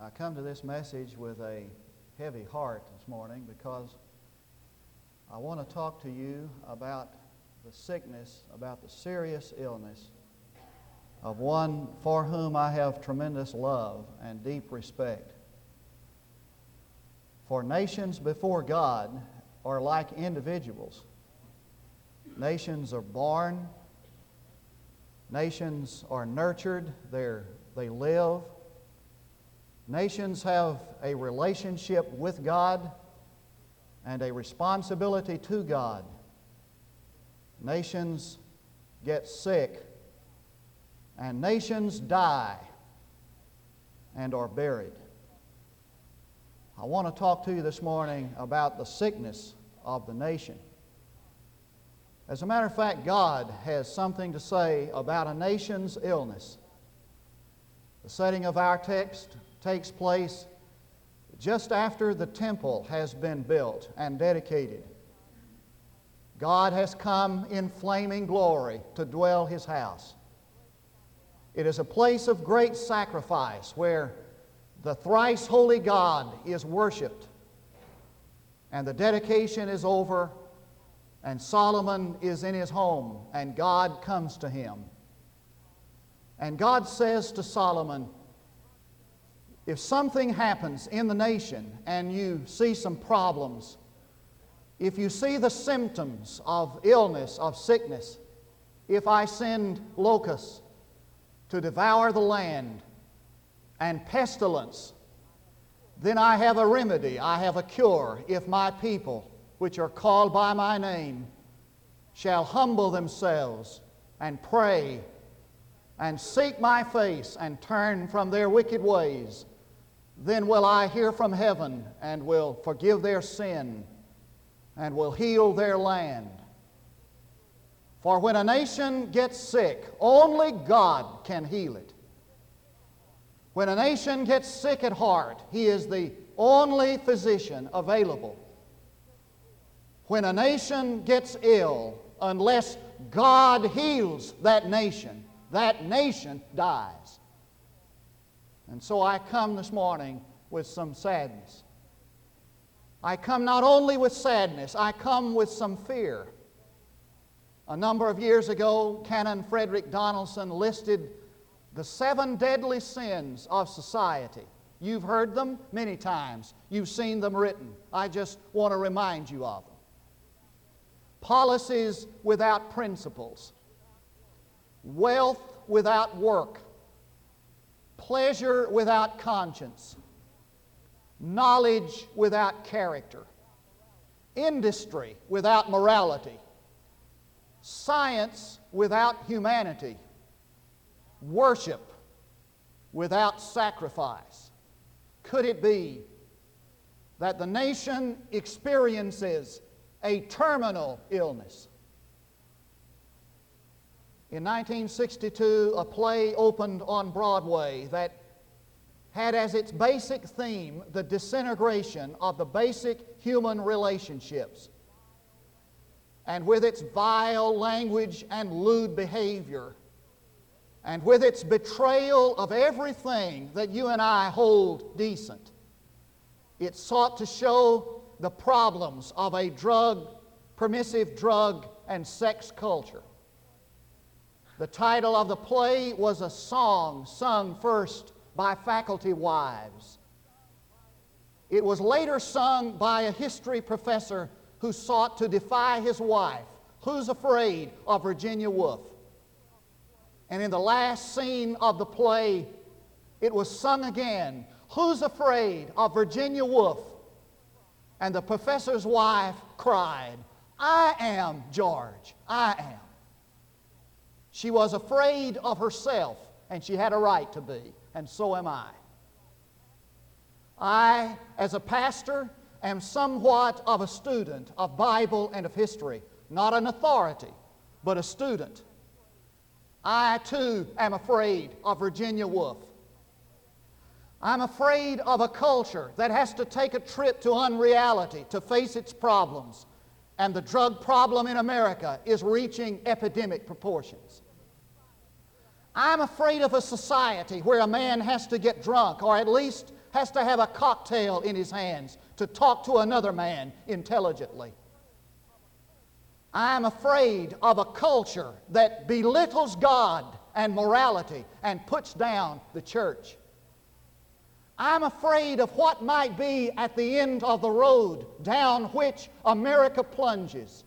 I come to this message with a heavy heart this morning because I want to talk to you about the sickness, about the serious illness of one for whom I have tremendous love and deep respect. For nations before God are like individuals. Nations are born, nations are nurtured, they're, they live. Nations have a relationship with God and a responsibility to God. Nations get sick, and nations die and are buried. I want to talk to you this morning about the sickness of the nation. As a matter of fact, God has something to say about a nation's illness. The setting of our text takes place just after the temple has been built and dedicated. God has come in flaming glory to dwell his house. It is a place of great sacrifice where the thrice holy God is worshiped, and the dedication is over, and Solomon is in his home, and God comes to him. And God says to Solomon, if something happens in the nation and you see some problems, if you see the symptoms of illness, of sickness, if I send locusts to devour the land, and pestilence, then I have a remedy, I have a cure, if my people, which are called by my name, shall humble themselves and pray and seek my face and turn from their wicked ways, then will I hear from heaven and will forgive their sin and will heal their land. For when a nation gets sick, only God can heal it. When a nation gets sick at heart, He is the only physician available. When a nation gets ill, unless God heals that nation, that nation dies. And so I come this morning with some sadness. I come not only with sadness, I come with some fear. A number of years ago, Canon Frederick Donaldson listed the seven deadly sins of society. You've heard them many times, you've seen them written. I just want to remind you of them. Policies without principles, wealth without work, pleasure without conscience, knowledge without character, industry without morality, science without humanity, worship without sacrifice. Could it be that the nation experiences a terminal illness? In 1962, a play opened on Broadway that had as its basic theme the disintegration of the basic human relationships. And with its vile language and lewd behavior, and with its betrayal of everything that you and I hold decent, it sought to show the problems of a drug, permissive drug and sex culture. The title of the play was a song sung first by faculty wives. It was later sung by a history professor who sought to defy his wife. Who's afraid of Virginia Woolf? And in the last scene of the play, it was sung again Who's afraid of Virginia Woolf? And the professor's wife cried, I am, George, I am. She was afraid of herself, and she had a right to be, and so am I. I, as a pastor, am somewhat of a student of Bible and of history, not an authority, but a student. I too am afraid of Virginia Woolf. I'm afraid of a culture that has to take a trip to unreality to face its problems. And the drug problem in America is reaching epidemic proportions. I'm afraid of a society where a man has to get drunk or at least has to have a cocktail in his hands to talk to another man intelligently. I'm afraid of a culture that belittles God and morality and puts down the church. I'm afraid of what might be at the end of the road down which America plunges.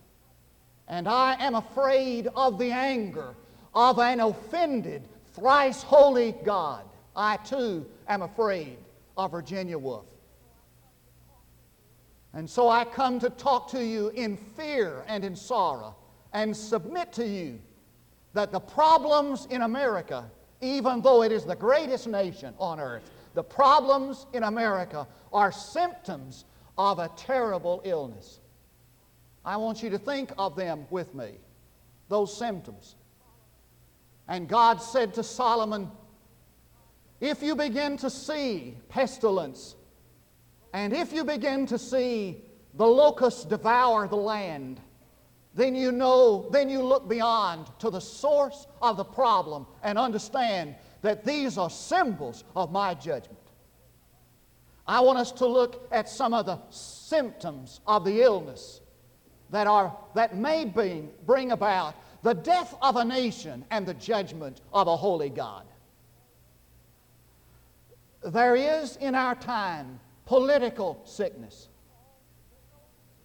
And I am afraid of the anger of an offended, thrice holy God. I too am afraid of Virginia Woolf. And so I come to talk to you in fear and in sorrow and submit to you that the problems in America, even though it is the greatest nation on earth, the problems in America are symptoms of a terrible illness. I want you to think of them with me, those symptoms. And God said to Solomon, If you begin to see pestilence, and if you begin to see the locusts devour the land, then you know, then you look beyond to the source of the problem and understand that these are symbols of my judgment. I want us to look at some of the symptoms of the illness that, are, that may bring, bring about the death of a nation and the judgment of a holy God. There is in our time political sickness.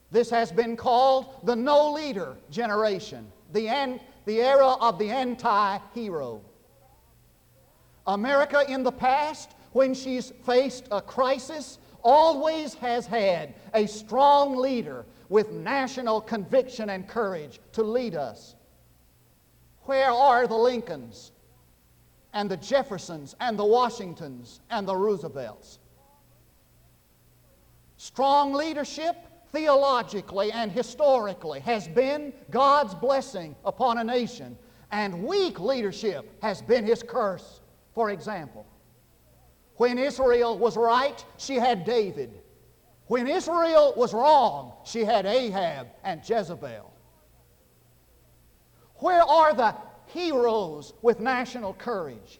This has been called the no leader generation, the, an, the era of the anti hero. America in the past, when she's faced a crisis, always has had a strong leader with national conviction and courage to lead us. Where are the Lincolns and the Jeffersons and the Washingtons and the Roosevelts? Strong leadership, theologically and historically, has been God's blessing upon a nation, and weak leadership has been His curse. For example, when Israel was right, she had David. When Israel was wrong, she had Ahab and Jezebel. Where are the heroes with national courage?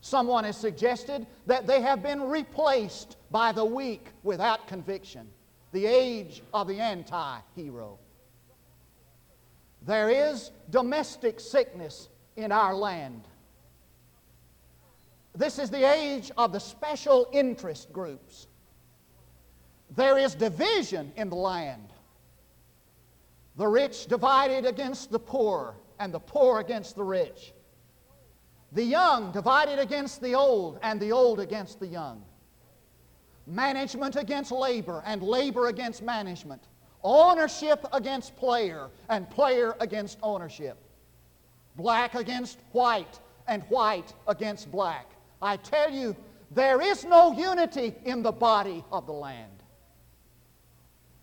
Someone has suggested that they have been replaced by the weak without conviction, the age of the anti hero. There is domestic sickness in our land. This is the age of the special interest groups. There is division in the land. The rich divided against the poor, and the poor against the rich. The young divided against the old, and the old against the young. Management against labor, and labor against management. Ownership against player, and player against ownership. Black against white, and white against black. I tell you, there is no unity in the body of the land.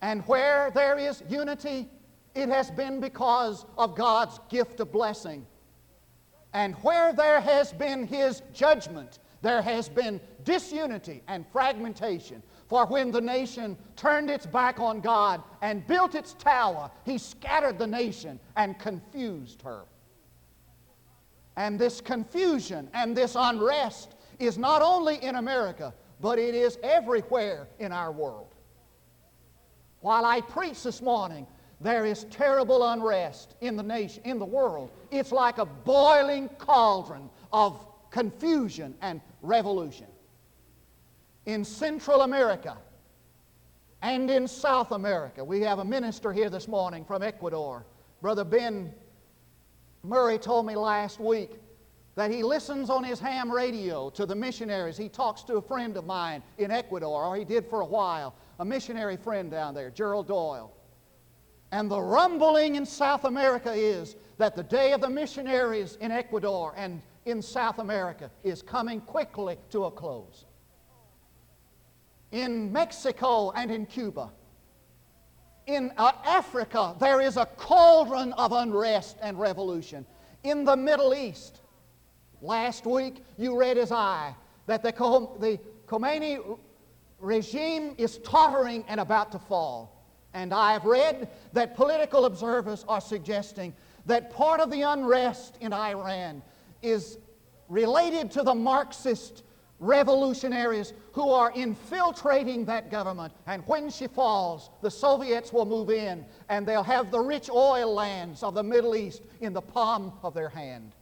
And where there is unity, it has been because of God's gift of blessing. And where there has been His judgment, there has been disunity and fragmentation. For when the nation turned its back on God and built its tower, He scattered the nation and confused her. And this confusion and this unrest is not only in America, but it is everywhere in our world. While I preach this morning, there is terrible unrest in the nation, in the world. It's like a boiling cauldron of confusion and revolution. In Central America and in South America, we have a minister here this morning from Ecuador. Brother Ben Murray told me last week that he listens on his ham radio to the missionaries. He talks to a friend of mine in Ecuador, or he did for a while, a missionary friend down there, Gerald Doyle. And the rumbling in South America is that the day of the missionaries in Ecuador and in South America is coming quickly to a close. In Mexico and in Cuba, in uh, Africa, there is a cauldron of unrest and revolution. In the Middle East, Last week, you read as I that the, the Khomeini regime is tottering and about to fall. And I have read that political observers are suggesting that part of the unrest in Iran is related to the Marxist revolutionaries who are infiltrating that government. And when she falls, the Soviets will move in and they'll have the rich oil lands of the Middle East in the palm of their hand.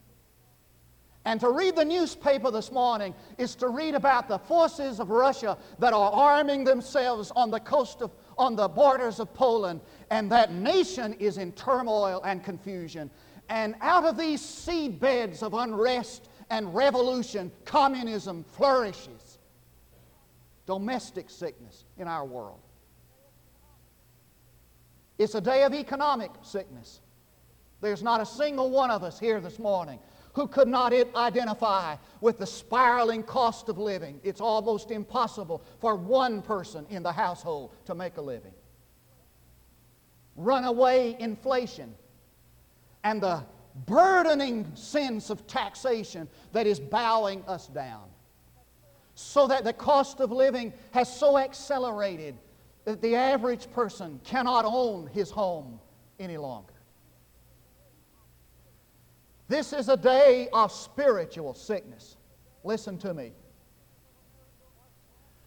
And to read the newspaper this morning is to read about the forces of Russia that are arming themselves on the coast of, on the borders of Poland, and that nation is in turmoil and confusion. And out of these seed beds of unrest and revolution, communism flourishes. Domestic sickness in our world. It's a day of economic sickness. There's not a single one of us here this morning who could not identify with the spiraling cost of living. It's almost impossible for one person in the household to make a living. Runaway inflation and the burdening sense of taxation that is bowing us down. So that the cost of living has so accelerated that the average person cannot own his home any longer. This is a day of spiritual sickness. Listen to me.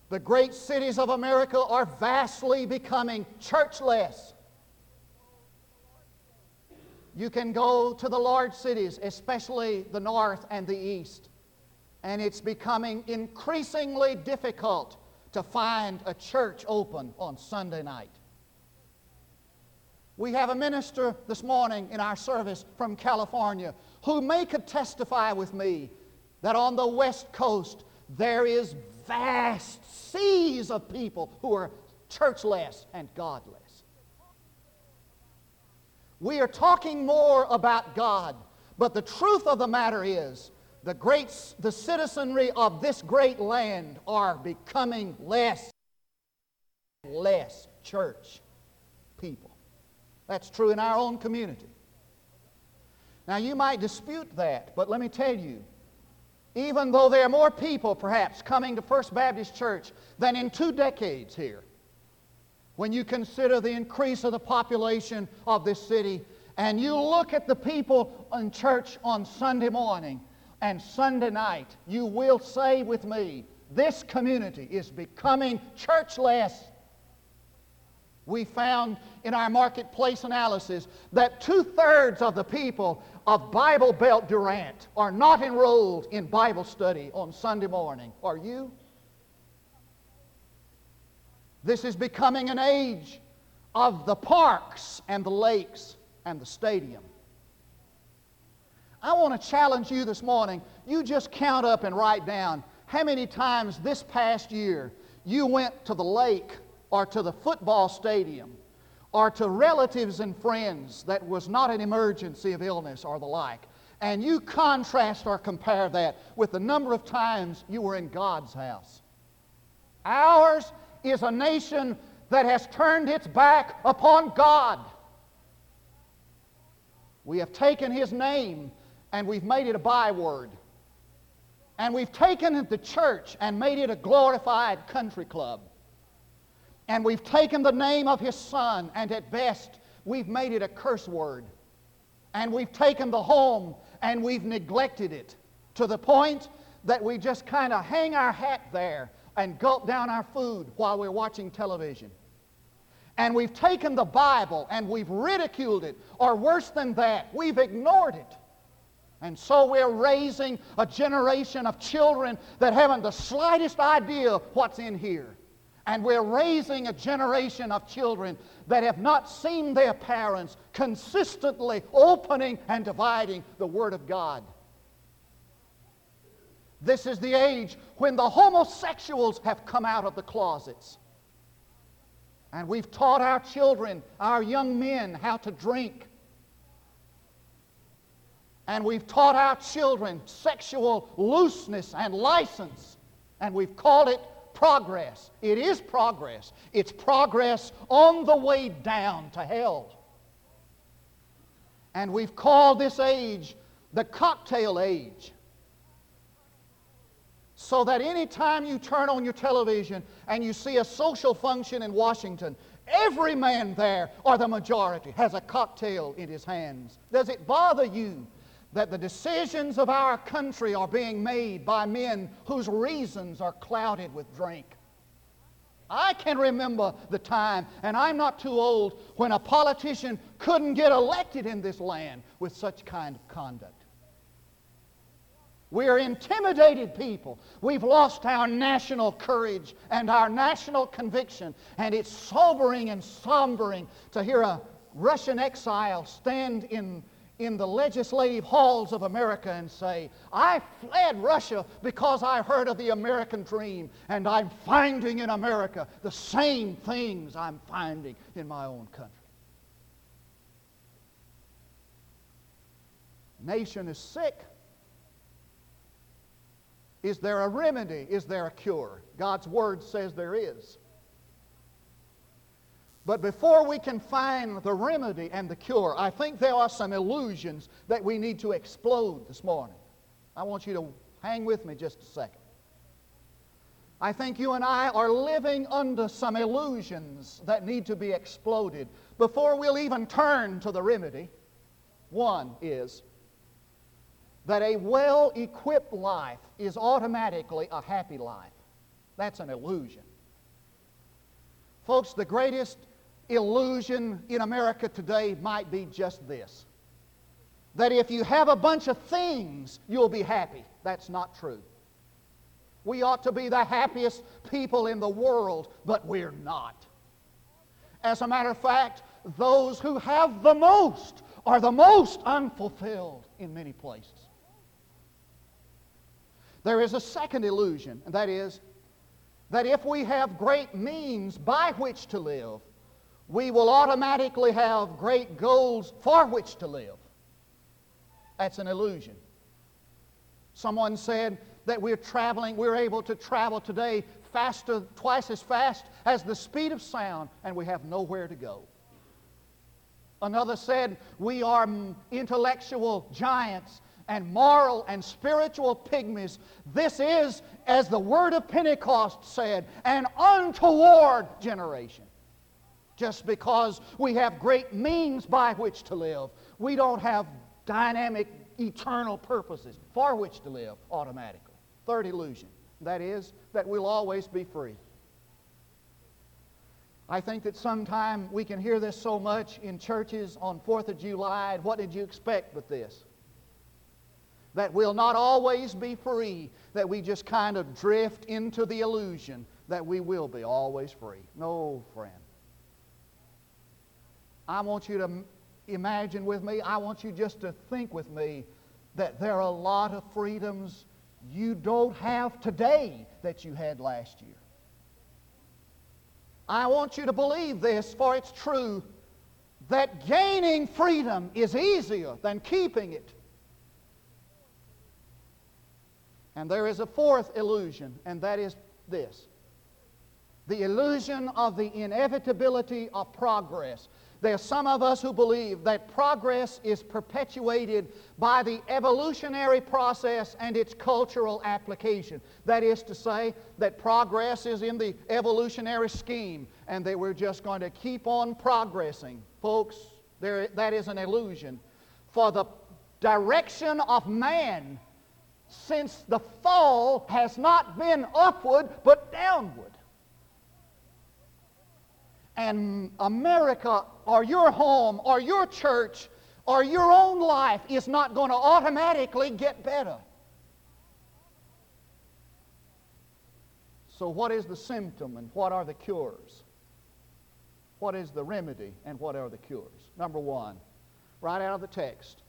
The great cities of America are vastly becoming churchless. You can go to the large cities, especially the north and the east, and it's becoming increasingly difficult to find a church open on Sunday night. We have a minister this morning in our service from California who may could testify with me that on the West Coast there is vast seas of people who are churchless and godless. We are talking more about God, but the truth of the matter is the, great, the citizenry of this great land are becoming less less church people. That's true in our own community. Now, you might dispute that, but let me tell you, even though there are more people perhaps coming to First Baptist Church than in two decades here, when you consider the increase of the population of this city, and you look at the people in church on Sunday morning and Sunday night, you will say with me, this community is becoming churchless. We found in our marketplace analysis that two thirds of the people of Bible Belt Durant are not enrolled in Bible study on Sunday morning. Are you? This is becoming an age of the parks and the lakes and the stadium. I want to challenge you this morning. You just count up and write down how many times this past year you went to the lake or to the football stadium or to relatives and friends that was not an emergency of illness or the like. And you contrast or compare that with the number of times you were in God's house. Ours is a nation that has turned its back upon God. We have taken His name and we've made it a byword. And we've taken the church and made it a glorified country club. And we've taken the name of His Son and at best we've made it a curse word. And we've taken the home and we've neglected it to the point that we just kind of hang our hat there and gulp down our food while we're watching television. And we've taken the Bible and we've ridiculed it, or worse than that, we've ignored it. And so we're raising a generation of children that haven't the slightest idea what's in here. And we're raising a generation of children that have not seen their parents consistently opening and dividing the Word of God. This is the age when the homosexuals have come out of the closets. And we've taught our children, our young men, how to drink. And we've taught our children sexual looseness and license. And we've called it progress. It is progress. It's progress on the way down to hell. And we've called this age the cocktail age so that anytime you turn on your television and you see a social function in Washington, every man there, or the majority, has a cocktail in his hands. Does it bother you that the decisions of our country are being made by men whose reasons are clouded with drink. I can remember the time, and I'm not too old, when a politician couldn't get elected in this land with such kind of conduct. We are intimidated people. We've lost our national courage and our national conviction, and it's sobering and sombering to hear a Russian exile stand in in the legislative halls of America and say, I fled Russia because I heard of the American dream, and I'm finding in America the same things I'm finding in my own country. Nation is sick. Is there a remedy? Is there a cure? God's Word says there is. But before we can find the remedy and the cure, I think there are some illusions that we need to explode this morning. I want you to hang with me just a second. I think you and I are living under some illusions that need to be exploded before we'll even turn to the remedy. One is that a well equipped life is automatically a happy life. That's an illusion. Folks, the greatest illusion in America today might be just this that if you have a bunch of things, you'll be happy. That's not true. We ought to be the happiest people in the world, but we're not. As a matter of fact, those who have the most are the most unfulfilled in many places. There is a second illusion, and that is that if we have great means by which to live, we will automatically have great goals for which to live. That's an illusion. Someone said that we're traveling, we're able to travel today faster, twice as fast as the speed of sound, and we have nowhere to go. Another said, We are intellectual giants and moral and spiritual pygmies. This is, as the word of Pentecost said, an untoward generation just because we have great means by which to live. We don't have dynamic, eternal purposes for which to live automatically. Third illusion that is, that we'll always be free. I think that sometime we can hear this so much in churches on 4th of July. What did you expect but this? That we'll not always be free, that we just kind of drift into the illusion that we will be always free. No, friend. I want you to imagine with me, I want you just to think with me that there are a lot of freedoms you don't have today that you had last year. I want you to believe this, for it's true that gaining freedom is easier than keeping it. And there is a fourth illusion, and that is this the illusion of the inevitability of progress. There are some of us who believe that progress is perpetuated by the evolutionary process and its cultural application. That is to say, that progress is in the evolutionary scheme and that we're just going to keep on progressing. Folks, there, that is an illusion. For the direction of man since the fall has not been upward but downward and America or your home or your church or your own life is not going to automatically get better. So, what is the symptom and what are the cures? What is the remedy and what are the cures? Number one, right out of the text.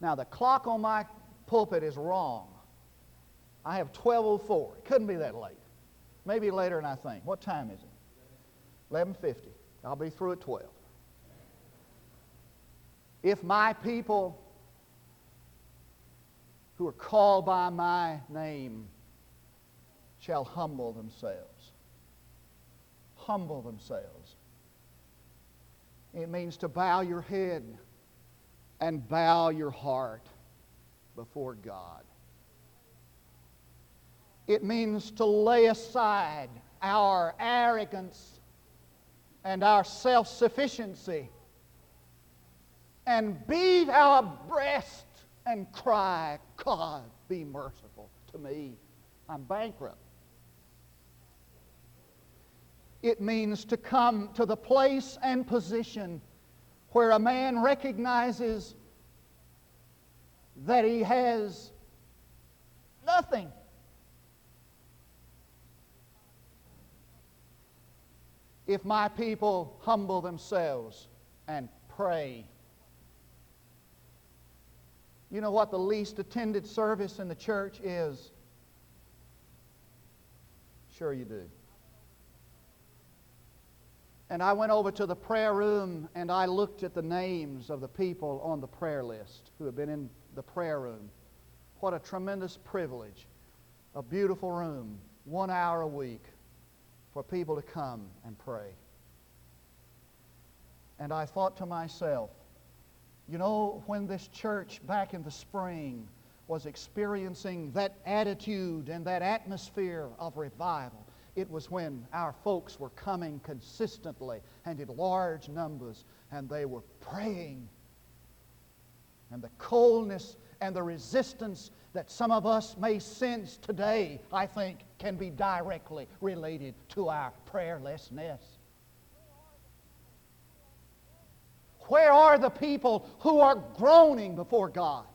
Now, the clock on my pulpit is wrong. I have 12.04. It couldn't be that late. Maybe later than I think. What time is it? 11:50. I'll be through at 12. If my people who are called by my name shall humble themselves. Humble themselves. It means to bow your head and bow your heart before God. It means to lay aside our arrogance and our self sufficiency and beat our breast and cry, God, be merciful to me. I'm bankrupt. It means to come to the place and position where a man recognizes that he has nothing. If my people humble themselves and pray. You know what the least attended service in the church is? Sure, you do. And I went over to the prayer room and I looked at the names of the people on the prayer list who have been in the prayer room. What a tremendous privilege. A beautiful room, one hour a week for people to come and pray. And I thought to myself, you know, when this church back in the spring was experiencing that attitude and that atmosphere of revival, it was when our folks were coming consistently and in large numbers and they were praying. And the coldness and the resistance that some of us may sense today, I think, can be directly related to our prayerlessness. Where are the people who are groaning before God?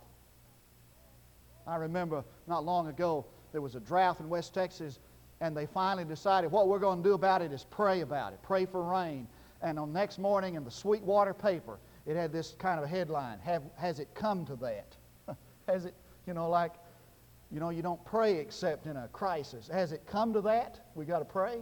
I remember not long ago there was a drought in West Texas, and they finally decided what we're going to do about it is pray about it, pray for rain. And on next morning in the Sweetwater paper, it had this kind of headline Have, Has it come to that? Has it, you know, like, you know, you don't pray except in a crisis. Has it come to that? We got to pray.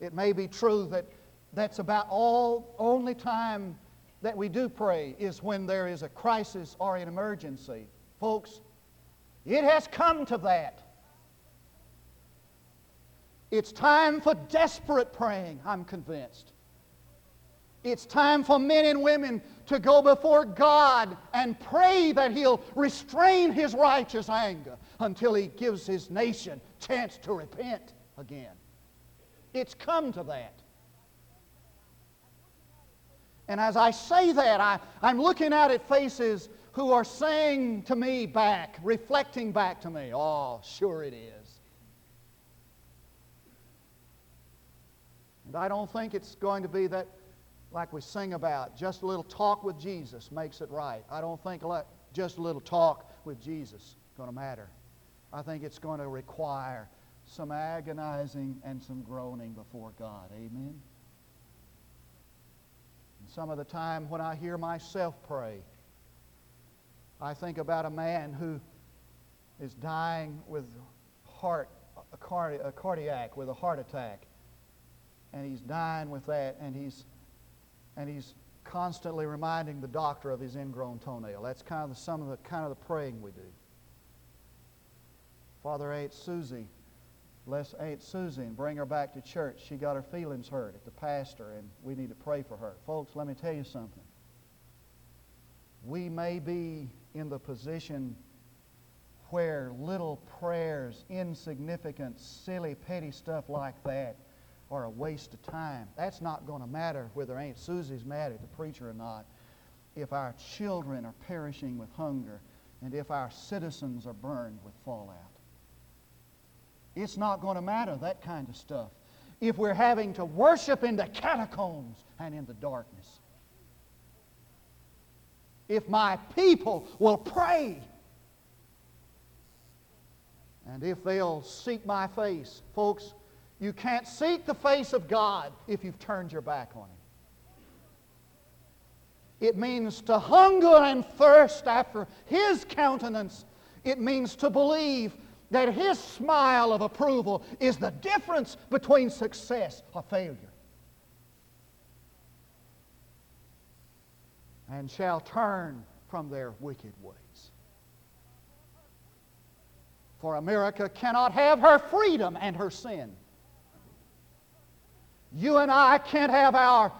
It may be true that that's about all only time that we do pray is when there is a crisis or an emergency. Folks, it has come to that. It's time for desperate praying, I'm convinced. It's time for men and women to go before God and pray that He'll restrain His righteous anger until He gives His nation chance to repent again. It's come to that. And as I say that, I, I'm looking out at faces who are saying to me back, reflecting back to me, oh, sure it is. And I don't think it's going to be that, like we sing about, just a little talk with Jesus makes it right. I don't think just a little talk with Jesus is going to matter. I think it's going to require some agonizing and some groaning before God. Amen? And Some of the time when I hear myself pray, I think about a man who is dying with heart, a, cardi- a cardiac, with a heart attack. And he's dying with that, and he's, and he's constantly reminding the doctor of his ingrown toenail. That's kind of the, some of the kind of the praying we do. Father Aunt Susie Let's Susie and bring her back to church. She got her feelings hurt at the pastor, and we need to pray for her. Folks, let me tell you something. We may be in the position where little prayers, insignificant, silly, petty stuff like that, are a waste of time. That's not going to matter whether Aunt Susie's mad at the preacher or not. If our children are perishing with hunger and if our citizens are burned with fallout. It's not going to matter, that kind of stuff, if we're having to worship in the catacombs and in the darkness. If my people will pray, and if they'll seek my face, folks, you can't seek the face of God if you've turned your back on Him. It means to hunger and thirst after His countenance. It means to believe that his smile of approval is the difference between success or failure. And shall turn from their wicked ways. For America cannot have her freedom and her sin. You and I can't have our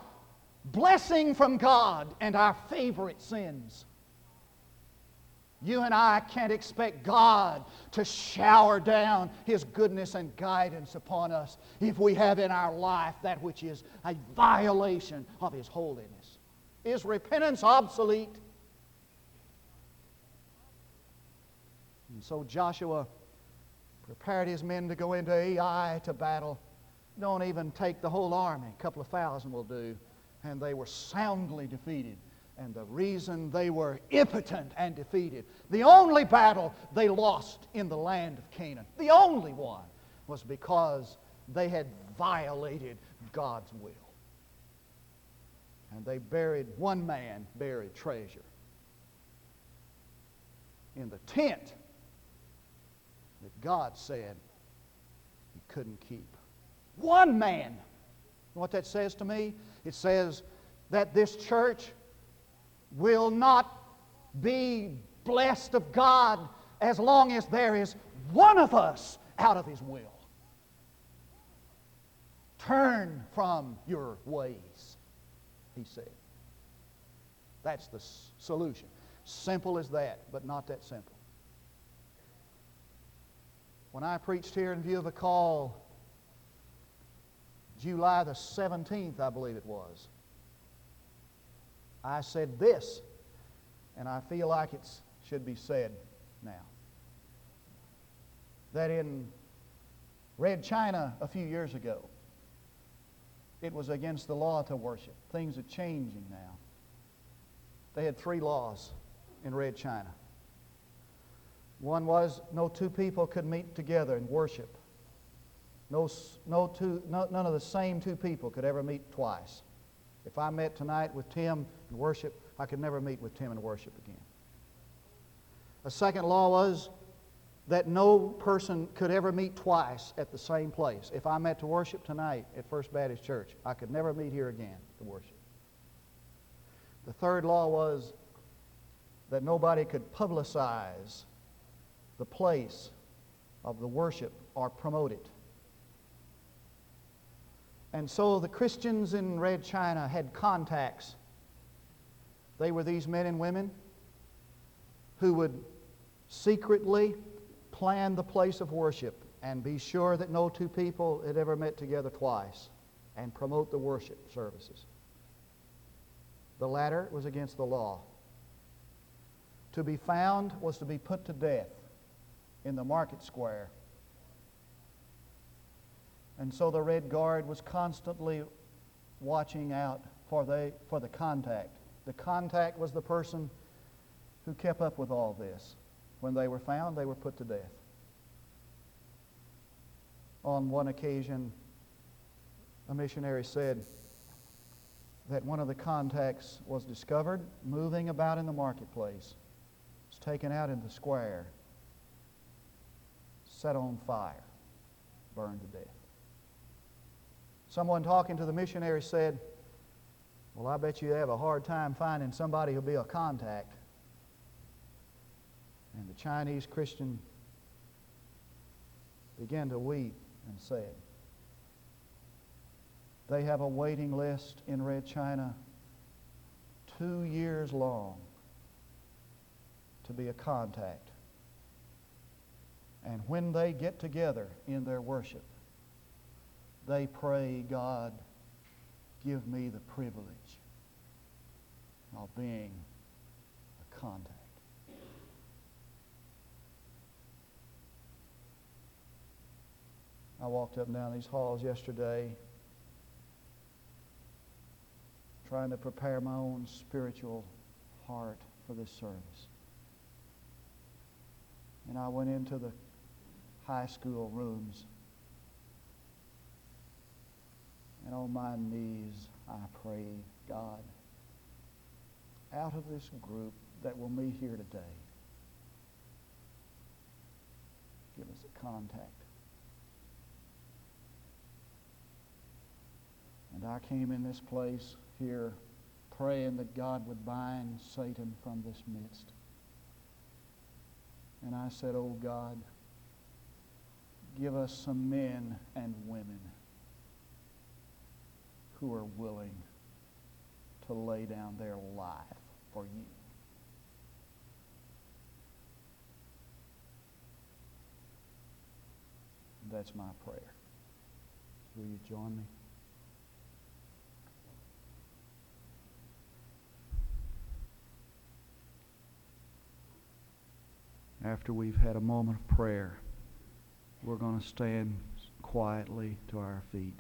blessing from God and our favorite sins. You and I can't expect God to shower down His goodness and guidance upon us if we have in our life that which is a violation of His holiness. Is repentance obsolete? And so Joshua prepared his men to go into Ai to battle. Don't even take the whole army, a couple of thousand will do. And they were soundly defeated. And the reason they were impotent and defeated, the only battle they lost in the land of Canaan, the only one, was because they had violated God's will. And they buried, one man buried treasure in the tent that God said he couldn't keep. One man. You know what that says to me? It says that this church will not be blessed of God as long as there is one of us out of his will. Turn from your ways, he said. That's the solution. Simple as that, but not that simple. When I preached here in view of a call, July the 17th, I believe it was, I said this, and I feel like it should be said now. That in Red China a few years ago, it was against the law to worship. Things are changing now. They had three laws in Red China. One was no two people could meet together and worship. No, no two, no, none of the same two people could ever meet twice. If I met tonight with Tim and worship, I could never meet with Tim and worship again. A second law was that no person could ever meet twice at the same place. If I met to worship tonight at First Baptist Church, I could never meet here again to worship. The third law was that nobody could publicize the place of the worship or promote it. And so the Christians in Red China had contacts. They were these men and women who would secretly plan the place of worship and be sure that no two people had ever met together twice and promote the worship services. The latter was against the law. To be found was to be put to death in the market square. And so the Red Guard was constantly watching out for, the for the contact. The contact was the person who kept up with all this. When they were found, they were put to death. On one occasion, a missionary said that one of the contacts was discovered moving about in the marketplace. Was taken out in the square, set on fire, burned to death. Someone talking to the missionary said, Well, I bet you have a hard time finding somebody who'll be a contact. And the Chinese Christian began to weep and said, They have a waiting list in Red China two years long to be a contact. And when they get together in their worship, they pray, God, give me the privilege of being a contact. I walked up and down these halls yesterday trying to prepare my own spiritual heart for this service. And I went into the high school rooms. And on my knees, I pray, God, out of this group that will meet here today, give us a contact. And I came in this place here praying that God would bind Satan from this midst. And I said, Oh God, give us some men and women who are willing to lay down their life for you. That's my prayer. Will you join me? After we've had a moment of prayer, we're going to stand quietly to our feet.